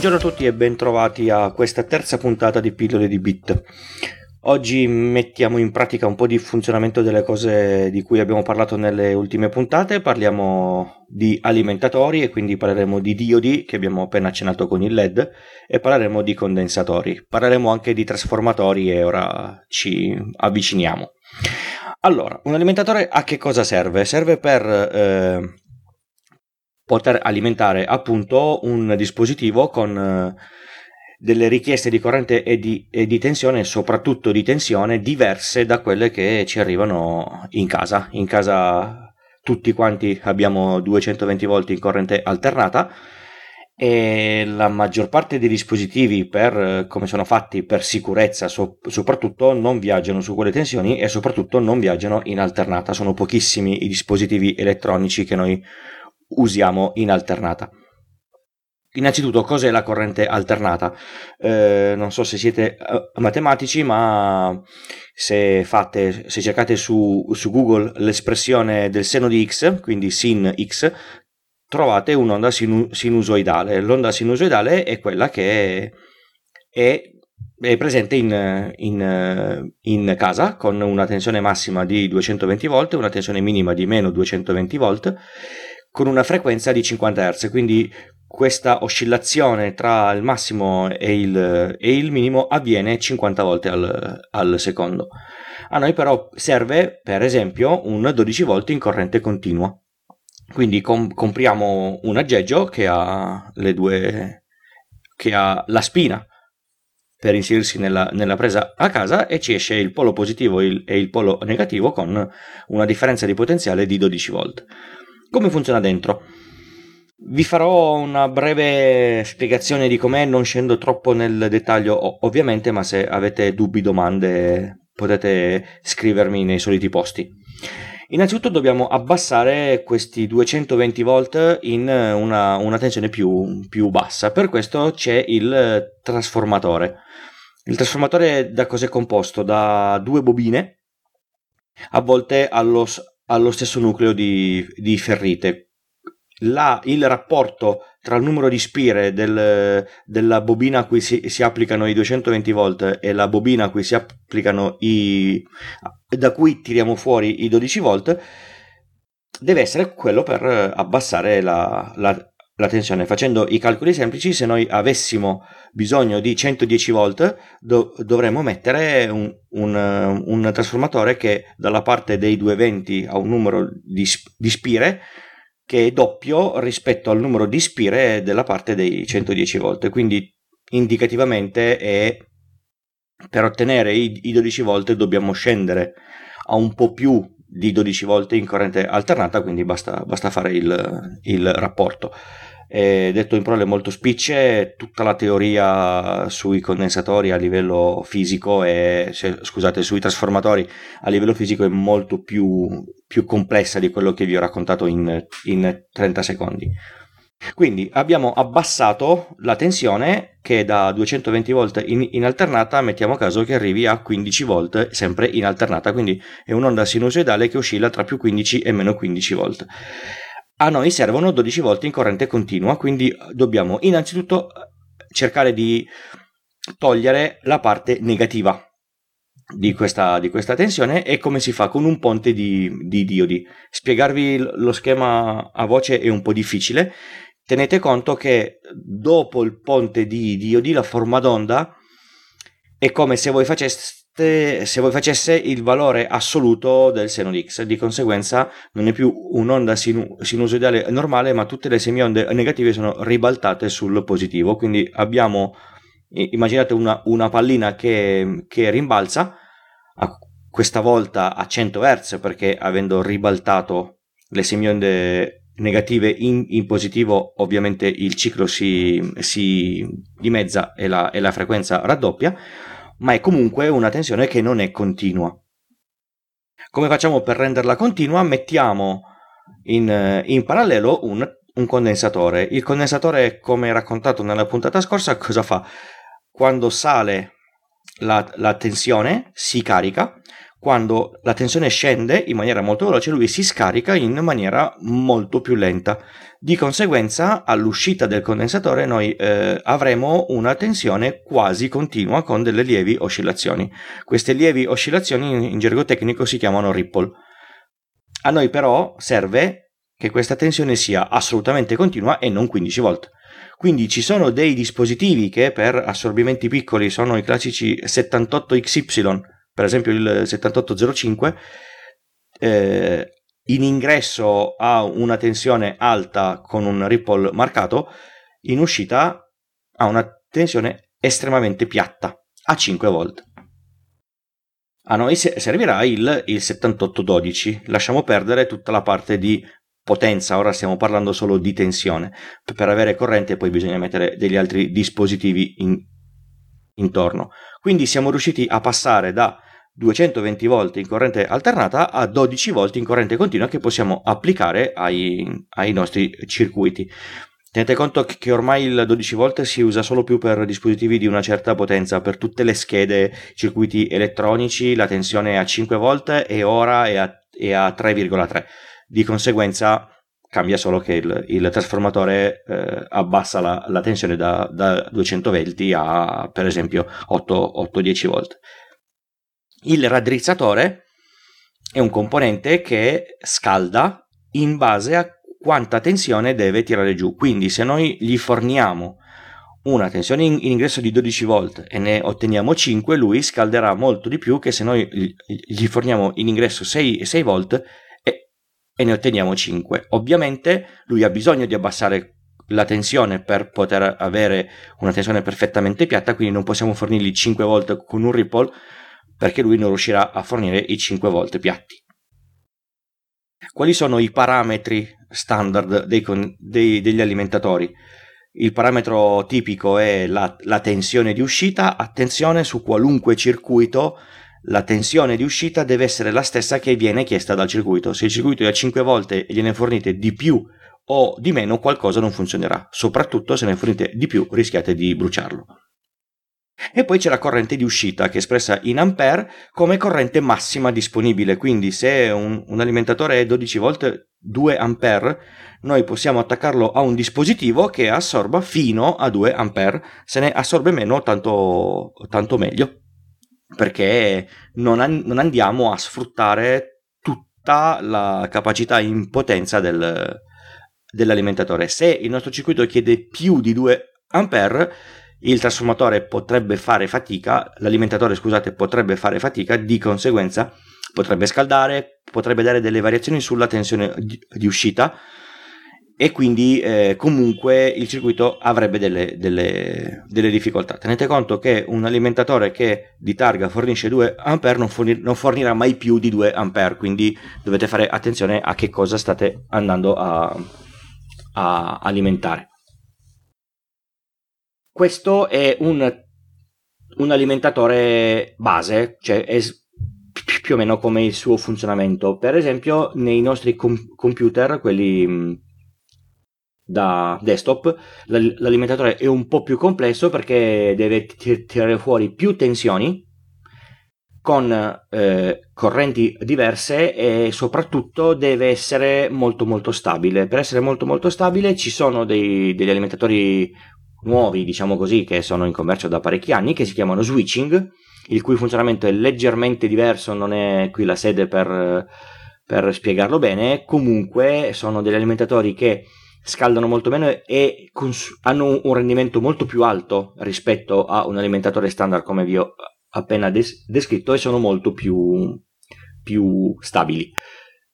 Buongiorno a tutti e bentrovati a questa terza puntata di Pillole di Bit. Oggi mettiamo in pratica un po' di funzionamento delle cose di cui abbiamo parlato nelle ultime puntate, parliamo di alimentatori e quindi parleremo di diodi che abbiamo appena accennato con il LED e parleremo di condensatori, parleremo anche di trasformatori e ora ci avviciniamo. Allora, un alimentatore a che cosa serve? Serve per eh, poter alimentare appunto un dispositivo con eh, delle richieste di corrente e di, e di, tensione, soprattutto di tensione, diverse da quelle che ci arrivano in casa. In casa tutti quanti abbiamo 220 volt in corrente alternata e la maggior parte dei dispositivi per come sono fatti per sicurezza so, soprattutto non viaggiano su quelle tensioni e soprattutto non viaggiano in alternata sono pochissimi i dispositivi elettronici che noi usiamo in alternata. Innanzitutto, cos'è la corrente alternata? Eh, non so se siete uh, matematici, ma se, fate, se cercate su, su, Google l'espressione del seno di x, quindi sin x, trovate un'onda sinu- sinusoidale. L'onda sinusoidale è quella che è, è presente in, in, in, casa con una tensione massima di 220 volt e una tensione minima di meno 220 volt con una frequenza di 50 Hz, quindi questa oscillazione tra il massimo e il, e il minimo avviene 50 volte al, al, secondo. A noi però serve per esempio un 12 volt in corrente continua. Quindi com- compriamo un aggeggio che ha le due che ha la spina per inserirsi nella, nella, presa a casa e ci esce il polo positivo e il polo negativo con una differenza di potenziale di 12 volt. Come funziona dentro? Vi farò una breve spiegazione di com'è, non scendo troppo nel dettaglio ovviamente, ma se avete dubbi, domande potete scrivermi nei soliti posti. Innanzitutto dobbiamo abbassare questi 220 volt in una, una tensione più, più, bassa, per questo c'è il trasformatore. Il trasformatore da cos'è composto? Da due bobine avvolte allo, allo stesso nucleo di, di ferrite. La, il rapporto tra il numero di spire del, della bobina a cui si, si, applicano i 220 volt e la bobina a cui si applicano i da cui tiriamo fuori i 12 volt deve essere quello per abbassare la, la, la tensione. Facendo i calcoli semplici, se noi avessimo bisogno di 110 volt, do- dovremmo mettere un, un, un, trasformatore che dalla parte dei 220 ha un numero di, di spire che è doppio rispetto al numero di spire della parte dei 110 volt. Quindi indicativamente è per ottenere i, i 12 volt dobbiamo scendere a un po' più di 12 volt in corrente alternata, quindi basta, basta fare il, il rapporto. E detto in parole molto spicce, tutta la teoria sui condensatori a livello fisico e scusate, sui trasformatori a livello fisico è molto più, più complessa di quello che vi ho raccontato in, in 30 secondi. Quindi abbiamo abbassato la tensione che da 220 volt in, in, alternata mettiamo caso che arrivi a 15 volt sempre in alternata, quindi è un'onda sinusoidale che oscilla tra più 15 e meno 15 volt a noi servono 12 volte in corrente continua, quindi dobbiamo innanzitutto cercare di togliere la parte negativa di questa, di questa tensione e come si fa con un ponte di, di diodi. Spiegarvi lo schema a voce è un po' difficile. Tenete conto che dopo il ponte di diodi la forma d'onda è come se voi faceste se voi facesse il valore assoluto del seno di x, di conseguenza non è più un'onda sinu- sinusoidale normale, ma tutte le semionde negative sono ribaltate sul positivo. Quindi abbiamo, immaginate una, una pallina che, che rimbalza, questa volta a 100 Hz, perché avendo ribaltato le semionde negative in, in, positivo ovviamente il ciclo si, si dimezza e la, e la frequenza raddoppia ma è comunque una tensione che non è continua. Come facciamo per renderla continua? Mettiamo in, in parallelo un, un, condensatore. Il condensatore, come raccontato nella puntata scorsa, cosa fa? Quando sale la, la tensione si carica, quando la tensione scende in maniera molto veloce, lui si scarica in maniera molto più lenta. Di conseguenza, all'uscita del condensatore noi eh, avremo una tensione quasi continua con delle lievi oscillazioni. Queste lievi oscillazioni in, in gergo tecnico si chiamano ripple. A noi però serve che questa tensione sia assolutamente continua e non 15 volt. Quindi ci sono dei dispositivi che per assorbimenti piccoli sono i classici 78XY, per esempio il 7805, eh, in ingresso ha una tensione alta con un ripple marcato, in uscita ha una tensione estremamente piatta, a 5 volt. A noi servirà il, il 7812, lasciamo perdere tutta la parte di potenza, ora stiamo parlando solo di tensione. Per avere corrente poi bisogna mettere degli altri dispositivi in, intorno. Quindi siamo riusciti a passare da 220 volt in corrente alternata a 12 volt in corrente continua che possiamo applicare ai, ai nostri circuiti. Tenete conto che ormai il 12 volt si usa solo più per dispositivi di una certa potenza, per tutte le schede, circuiti elettronici la tensione è a 5 volt e ora è a, è a 3,3 di conseguenza cambia solo che il, il trasformatore eh, abbassa la, la, tensione da, da 220 a per esempio 8-10 volt. Il raddrizzatore è un componente che scalda in base a quanta tensione deve tirare giù. Quindi se noi gli forniamo una tensione in, in, ingresso di 12 volt e ne otteniamo 5, lui scalderà molto di più che se noi gli forniamo in ingresso 6, 6 volt e ne otteniamo 5. Ovviamente lui ha bisogno di abbassare la tensione per poter avere una tensione perfettamente piatta, quindi non possiamo fornirgli 5 volt con un ripple perché lui non riuscirà a fornire i 5 volt piatti. Quali sono i parametri standard dei, dei, degli alimentatori? Il parametro tipico è la, la tensione di uscita, attenzione su qualunque circuito la tensione di uscita deve essere la stessa che viene chiesta dal circuito. Se il circuito è a 5 volte e gliene fornite di più o di meno, qualcosa non funzionerà. Soprattutto se ne fornite di più, rischiate di bruciarlo. E poi c'è la corrente di uscita che è espressa in ampere come corrente massima disponibile, quindi se un, un alimentatore è 12 volt 2 ampere, noi possiamo attaccarlo a un dispositivo che assorba fino a 2 ampere, se ne assorbe meno tanto, tanto meglio. Perché non, an- non andiamo a sfruttare tutta la capacità in potenza del, dell'alimentatore. Se il nostro circuito chiede più di 2 A, il trasformatore potrebbe fare fatica, l'alimentatore scusate potrebbe fare fatica, di conseguenza potrebbe scaldare, potrebbe dare delle variazioni sulla tensione di, di uscita e quindi eh, comunque il circuito avrebbe delle, delle, delle, difficoltà. Tenete conto che un alimentatore che di targa fornisce 2 A non, fornir, non, fornirà mai più di 2 A, quindi dovete fare attenzione a che cosa state andando a, a alimentare. Questo è un, un alimentatore base, cioè è più o meno come il suo funzionamento. Per esempio, nei nostri com- computer, quelli da desktop, l'alimentatore è un po' più complesso perché deve tirare fuori più tensioni con eh, correnti diverse e soprattutto deve essere molto molto stabile. Per essere molto molto stabile ci sono dei, degli alimentatori nuovi, diciamo così, che sono in commercio da parecchi anni, che si chiamano switching, il cui funzionamento è leggermente diverso, non è qui la sede per, per spiegarlo bene, comunque sono degli alimentatori che scaldano molto meno e cons- hanno un rendimento molto più alto rispetto a un alimentatore standard come vi ho appena des- descritto e sono molto più, più stabili.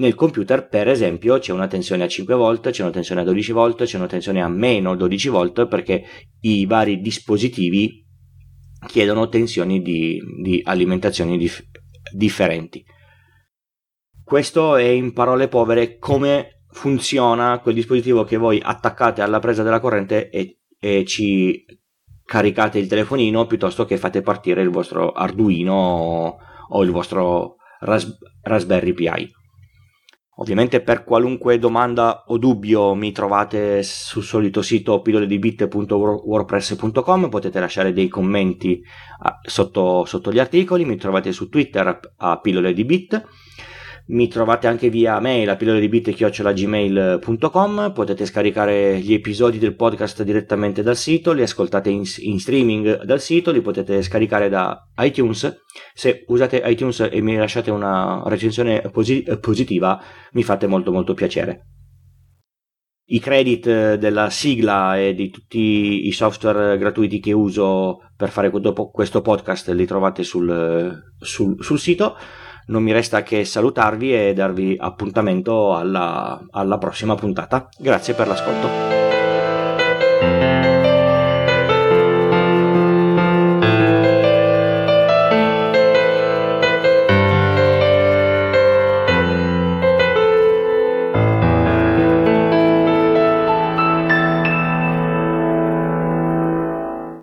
Nel computer, per esempio, c'è una tensione a 5 volt, c'è una tensione a 12 volt, c'è una tensione a meno 12 volt perché i vari dispositivi chiedono tensioni di, di alimentazioni dif- differenti. Questo è in parole povere come funziona quel dispositivo che voi attaccate alla presa della corrente e, e ci caricate il telefonino piuttosto che fate partire il vostro Arduino o il vostro Ras- Raspberry Pi. Ovviamente per qualunque domanda o dubbio mi trovate sul solito sito pilloledibit.wordpress.com, potete lasciare dei commenti ah, sotto, sotto, gli articoli, mi trovate su Twitter a pillole di bit mi trovate anche via mail a bit.gmail.com potete scaricare gli episodi del podcast direttamente dal sito li ascoltate in, in, streaming dal sito li potete scaricare da iTunes. Se usate iTunes e mi lasciate una recensione posi- positiva mi fate molto molto piacere. I credit della sigla e di tutti i software gratuiti che uso per fare questo podcast li trovate sul, sul, sul sito non mi resta che salutarvi e darvi appuntamento alla, alla prossima puntata. Grazie per l'ascolto.